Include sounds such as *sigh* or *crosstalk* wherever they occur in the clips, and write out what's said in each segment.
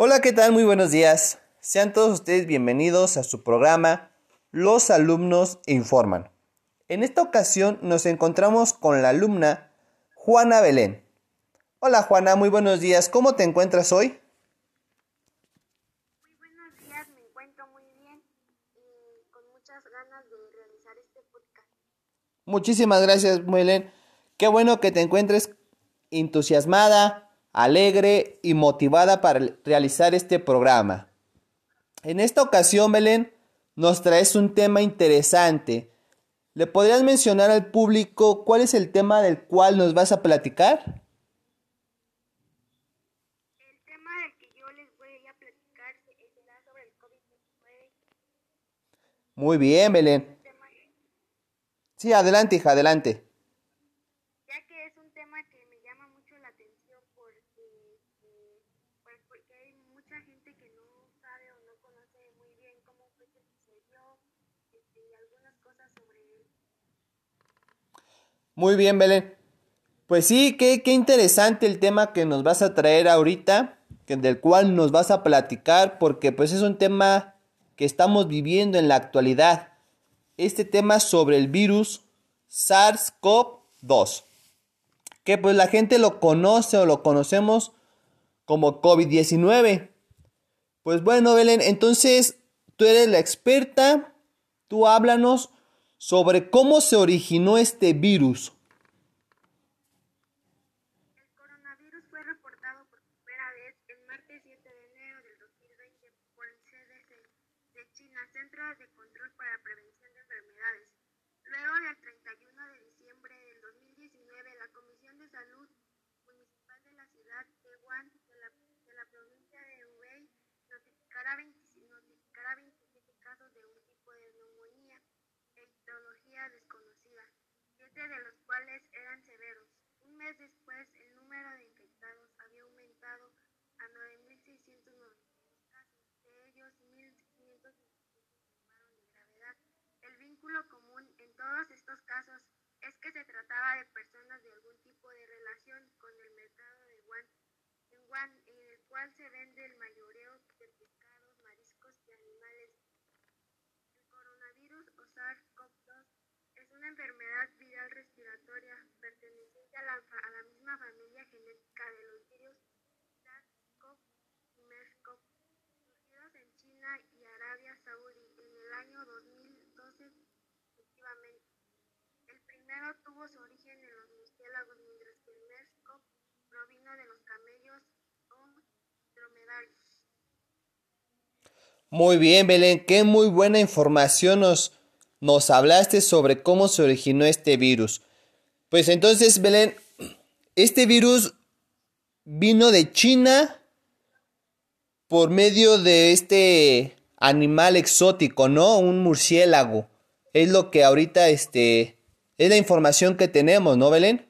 Hola, ¿qué tal? Muy buenos días. Sean todos ustedes bienvenidos a su programa Los alumnos informan. En esta ocasión nos encontramos con la alumna Juana Belén. Hola Juana, muy buenos días. ¿Cómo te encuentras hoy? Muy buenos días, me encuentro muy bien y con muchas ganas de realizar este podcast. Muchísimas gracias, Belén. Qué bueno que te encuentres entusiasmada, alegre y motivada para realizar este programa. En esta ocasión, Belén, nos traes un tema interesante. ¿Le podrías mencionar al público cuál es el tema del cual nos vas a platicar? El tema del que yo les voy a platicar será sobre el COVID-19. Muy bien, Belén. Sí, adelante, hija, adelante. Muy bien, Belén. Pues sí, qué, qué interesante el tema que nos vas a traer ahorita, que, del cual nos vas a platicar, porque pues es un tema que estamos viviendo en la actualidad. Este tema sobre el virus SARS-CoV-2, que pues la gente lo conoce o lo conocemos como COVID-19. Pues bueno, Belén, entonces tú eres la experta, tú háblanos sobre cómo se originó este virus. El coronavirus fue reportado por primera vez el martes 7 de enero del 2020 por el CDC de China, Centro de Control para Prevención de Enfermedades. Luego del 31 de diciembre del 2019, la Comisión de Salud Municipal de la ciudad de Wuhan, de la, de la provincia de Hubei, notificará 20 desconocida, siete de los cuales eran severos. Un mes después, el número de infectados había aumentado a 9.692 casos, de ellos 1.500 informaron de gravedad. El vínculo común en todos estos casos es que se trataba de personas de algún tipo de relación con el mercado de Wuhan, en Wuhan, en el cual se vende SARS-CoV-2 es una enfermedad viral respiratoria perteneciente a la, misma familia genética de los virus SARS-CoV y MERS-CoV, surgidos en China y Arabia Saudí en el año 2012 respectivamente. El primero tuvo su origen en los murciélagos, mientras que el MERS-CoV provino de los camellos o dromedarios. Muy bien, Belén, qué muy buena información nos, nos hablaste sobre cómo se originó este virus. Pues entonces, Belén, este virus vino de China por medio de este animal exótico, ¿no? Un murciélago. Es lo que ahorita, este, es la información que tenemos, ¿no, Belén?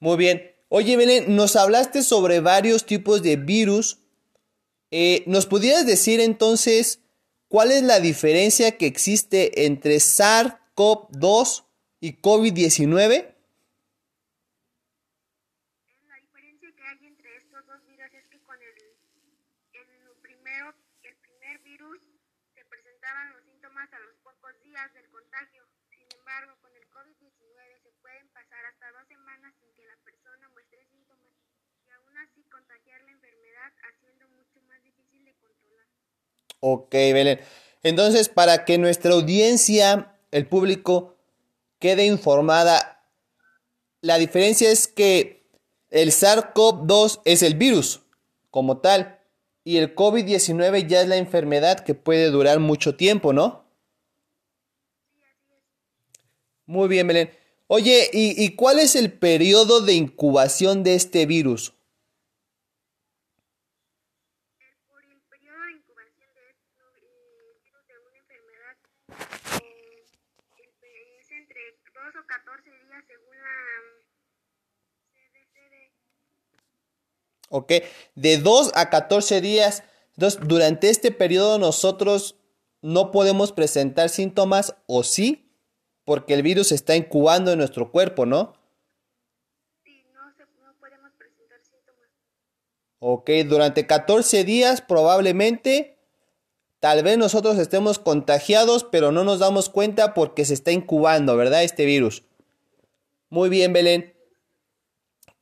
Muy bien. Oye, Belén, nos hablaste sobre varios tipos de virus eh, ¿Nos pudieras decir entonces cuál es la diferencia que existe entre SARS-CoV-2 y COVID-19? La diferencia que hay entre estos dos virus es que con el, el, primero, el primer virus se presentaban los síntomas a los pocos días del contagio. Sin embargo, con el COVID-19 se pueden pasar hasta dos semanas sin que la persona muestre aún así contagiar la enfermedad haciendo mucho más difícil de controlar. Ok, Belén. Entonces, para que nuestra audiencia, el público, quede informada, la diferencia es que el SARS-CoV-2 es el virus como tal y el COVID-19 ya es la enfermedad que puede durar mucho tiempo, ¿no? Muy bien, Belén. Oye, ¿y, ¿y cuál es el periodo de incubación de este virus? ¿Ok? De 2 a 14 días. Entonces, durante este periodo nosotros no podemos presentar síntomas o sí, porque el virus está incubando en nuestro cuerpo, ¿no? Sí, no, se, no podemos presentar Ok, durante 14 días probablemente, tal vez nosotros estemos contagiados, pero no nos damos cuenta porque se está incubando, ¿verdad? Este virus. Muy bien, Belén.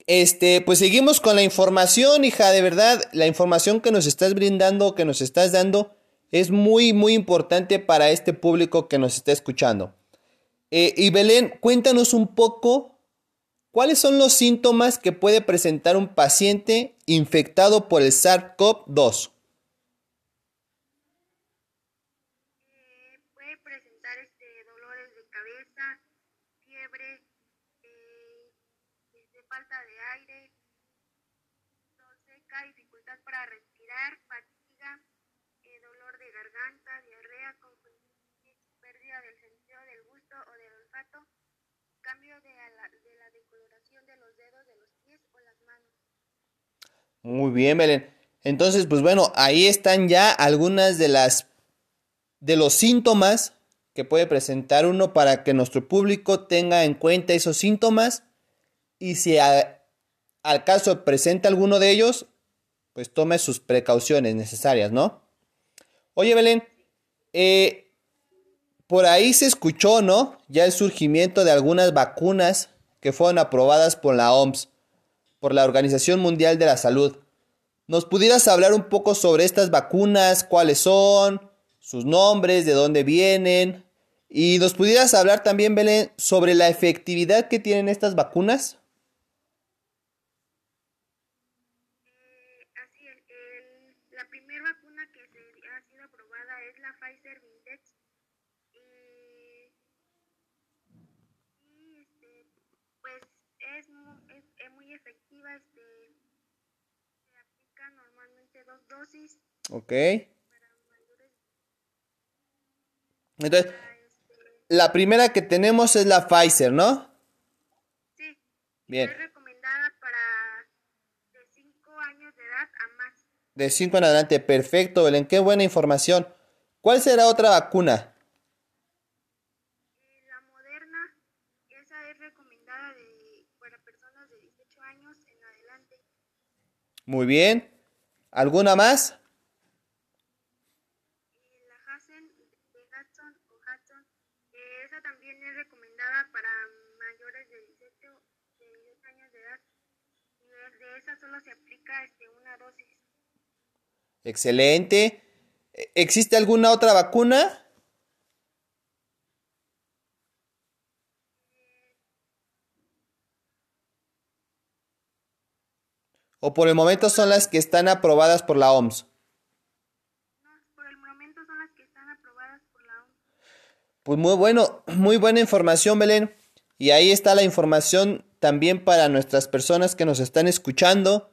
Este, pues seguimos con la información, hija, de verdad, la información que nos estás brindando, que nos estás dando, es muy, muy importante para este público que nos está escuchando. Eh, y Belén, cuéntanos un poco ¿Cuáles son los síntomas que puede presentar un paciente infectado por el SARS-CoV-2? Eh, puede presentar este, dolores de cabeza, fiebre, eh, este, falta de aire, tos seca, para respirar, fatiga, eh, dolor de garganta, diarrea, pérdida del sentido del gusto o del olfato cambio de la, de la decoloración de los dedos de los pies o las manos. Muy bien, Belén. Entonces, pues bueno, ahí están ya algunas de las de los síntomas que puede presentar uno para que nuestro público tenga en cuenta esos síntomas y si al caso presenta alguno de ellos, pues tome sus precauciones necesarias, ¿no? Oye, Belén, eh, por ahí se escuchó, ¿no? Ya el surgimiento de algunas vacunas que fueron aprobadas por la OMS, por la Organización Mundial de la Salud. ¿Nos pudieras hablar un poco sobre estas vacunas, cuáles son, sus nombres, de dónde vienen? Y nos pudieras hablar también, Belén, sobre la efectividad que tienen estas vacunas. Ok. Entonces, la primera que tenemos es la Pfizer, ¿no? Sí. Bien. Es recomendada para de 5 años de edad a más. De 5 en adelante, perfecto, Belén, qué buena información. ¿Cuál será otra vacuna? Eh, la Moderna, esa es recomendada de, para personas de 18 años en adelante. Muy bien. ¿Alguna más? para mayores de 18, años de edad. Y de esa solo se aplica este, una dosis. Excelente. ¿Existe alguna otra vacuna? ¿O por el momento son las que están aprobadas por la OMS? Pues muy bueno, *clears throat* muy buena información, Belén. Y ahí está la información también para nuestras personas que nos están escuchando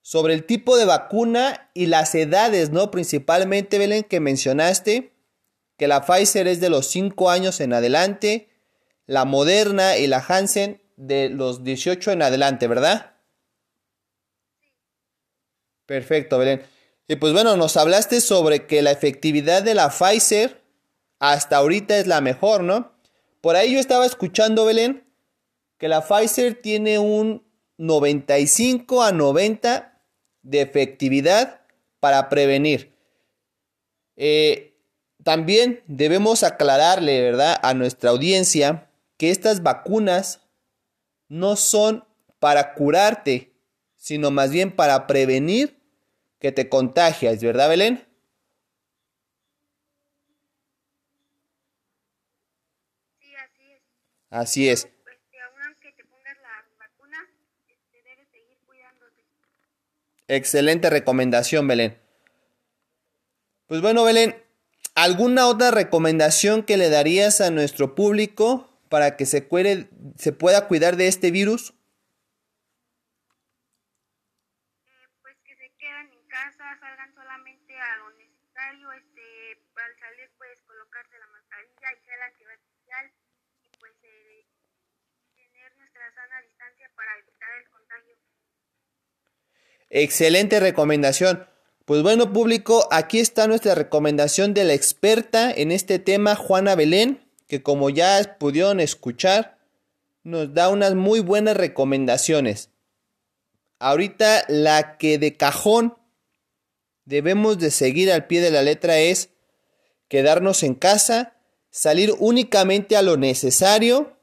sobre el tipo de vacuna y las edades, ¿no? Principalmente, Belén, que mencionaste que la Pfizer es de los 5 años en adelante, la Moderna y la Hansen de los 18 en adelante, ¿verdad? Perfecto, Belén. Y pues bueno, nos hablaste sobre que la efectividad de la Pfizer hasta ahorita es la mejor, ¿no? Por ahí yo estaba escuchando, Belén, que la Pfizer tiene un 95 a 90 de efectividad para prevenir. Eh, también debemos aclararle, ¿verdad?, a nuestra audiencia que estas vacunas no son para curarte, sino más bien para prevenir que te contagias, ¿verdad, Belén? Así es. Excelente recomendación, Belén. Pues bueno, Belén, ¿alguna otra recomendación que le darías a nuestro público para que se, se pueda cuidar de este virus? Excelente recomendación. Pues bueno, público, aquí está nuestra recomendación de la experta en este tema, Juana Belén, que como ya pudieron escuchar, nos da unas muy buenas recomendaciones. ahorita la que de cajón debemos de seguir al pie de la letra es quedarnos en casa, salir únicamente a lo necesario.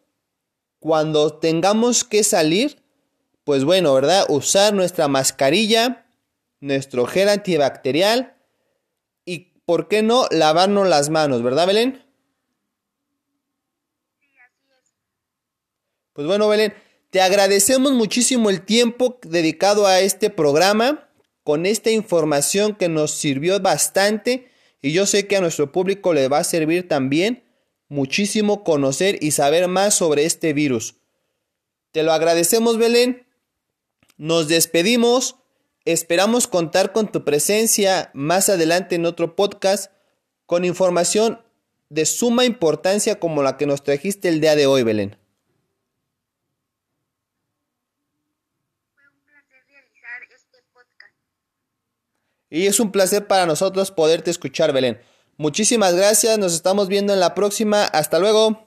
Cuando tengamos que salir, pues bueno, ¿verdad? Usar nuestra mascarilla, nuestro gel antibacterial y, ¿por qué no?, lavarnos las manos, ¿verdad, Belén? Pues bueno, Belén, te agradecemos muchísimo el tiempo dedicado a este programa con esta información que nos sirvió bastante y yo sé que a nuestro público le va a servir también muchísimo conocer y saber más sobre este virus. Te lo agradecemos, Belén. Nos despedimos. Esperamos contar con tu presencia más adelante en otro podcast con información de suma importancia como la que nos trajiste el día de hoy, Belén. Y es un placer para nosotros poderte escuchar, Belén. Muchísimas gracias, nos estamos viendo en la próxima. Hasta luego.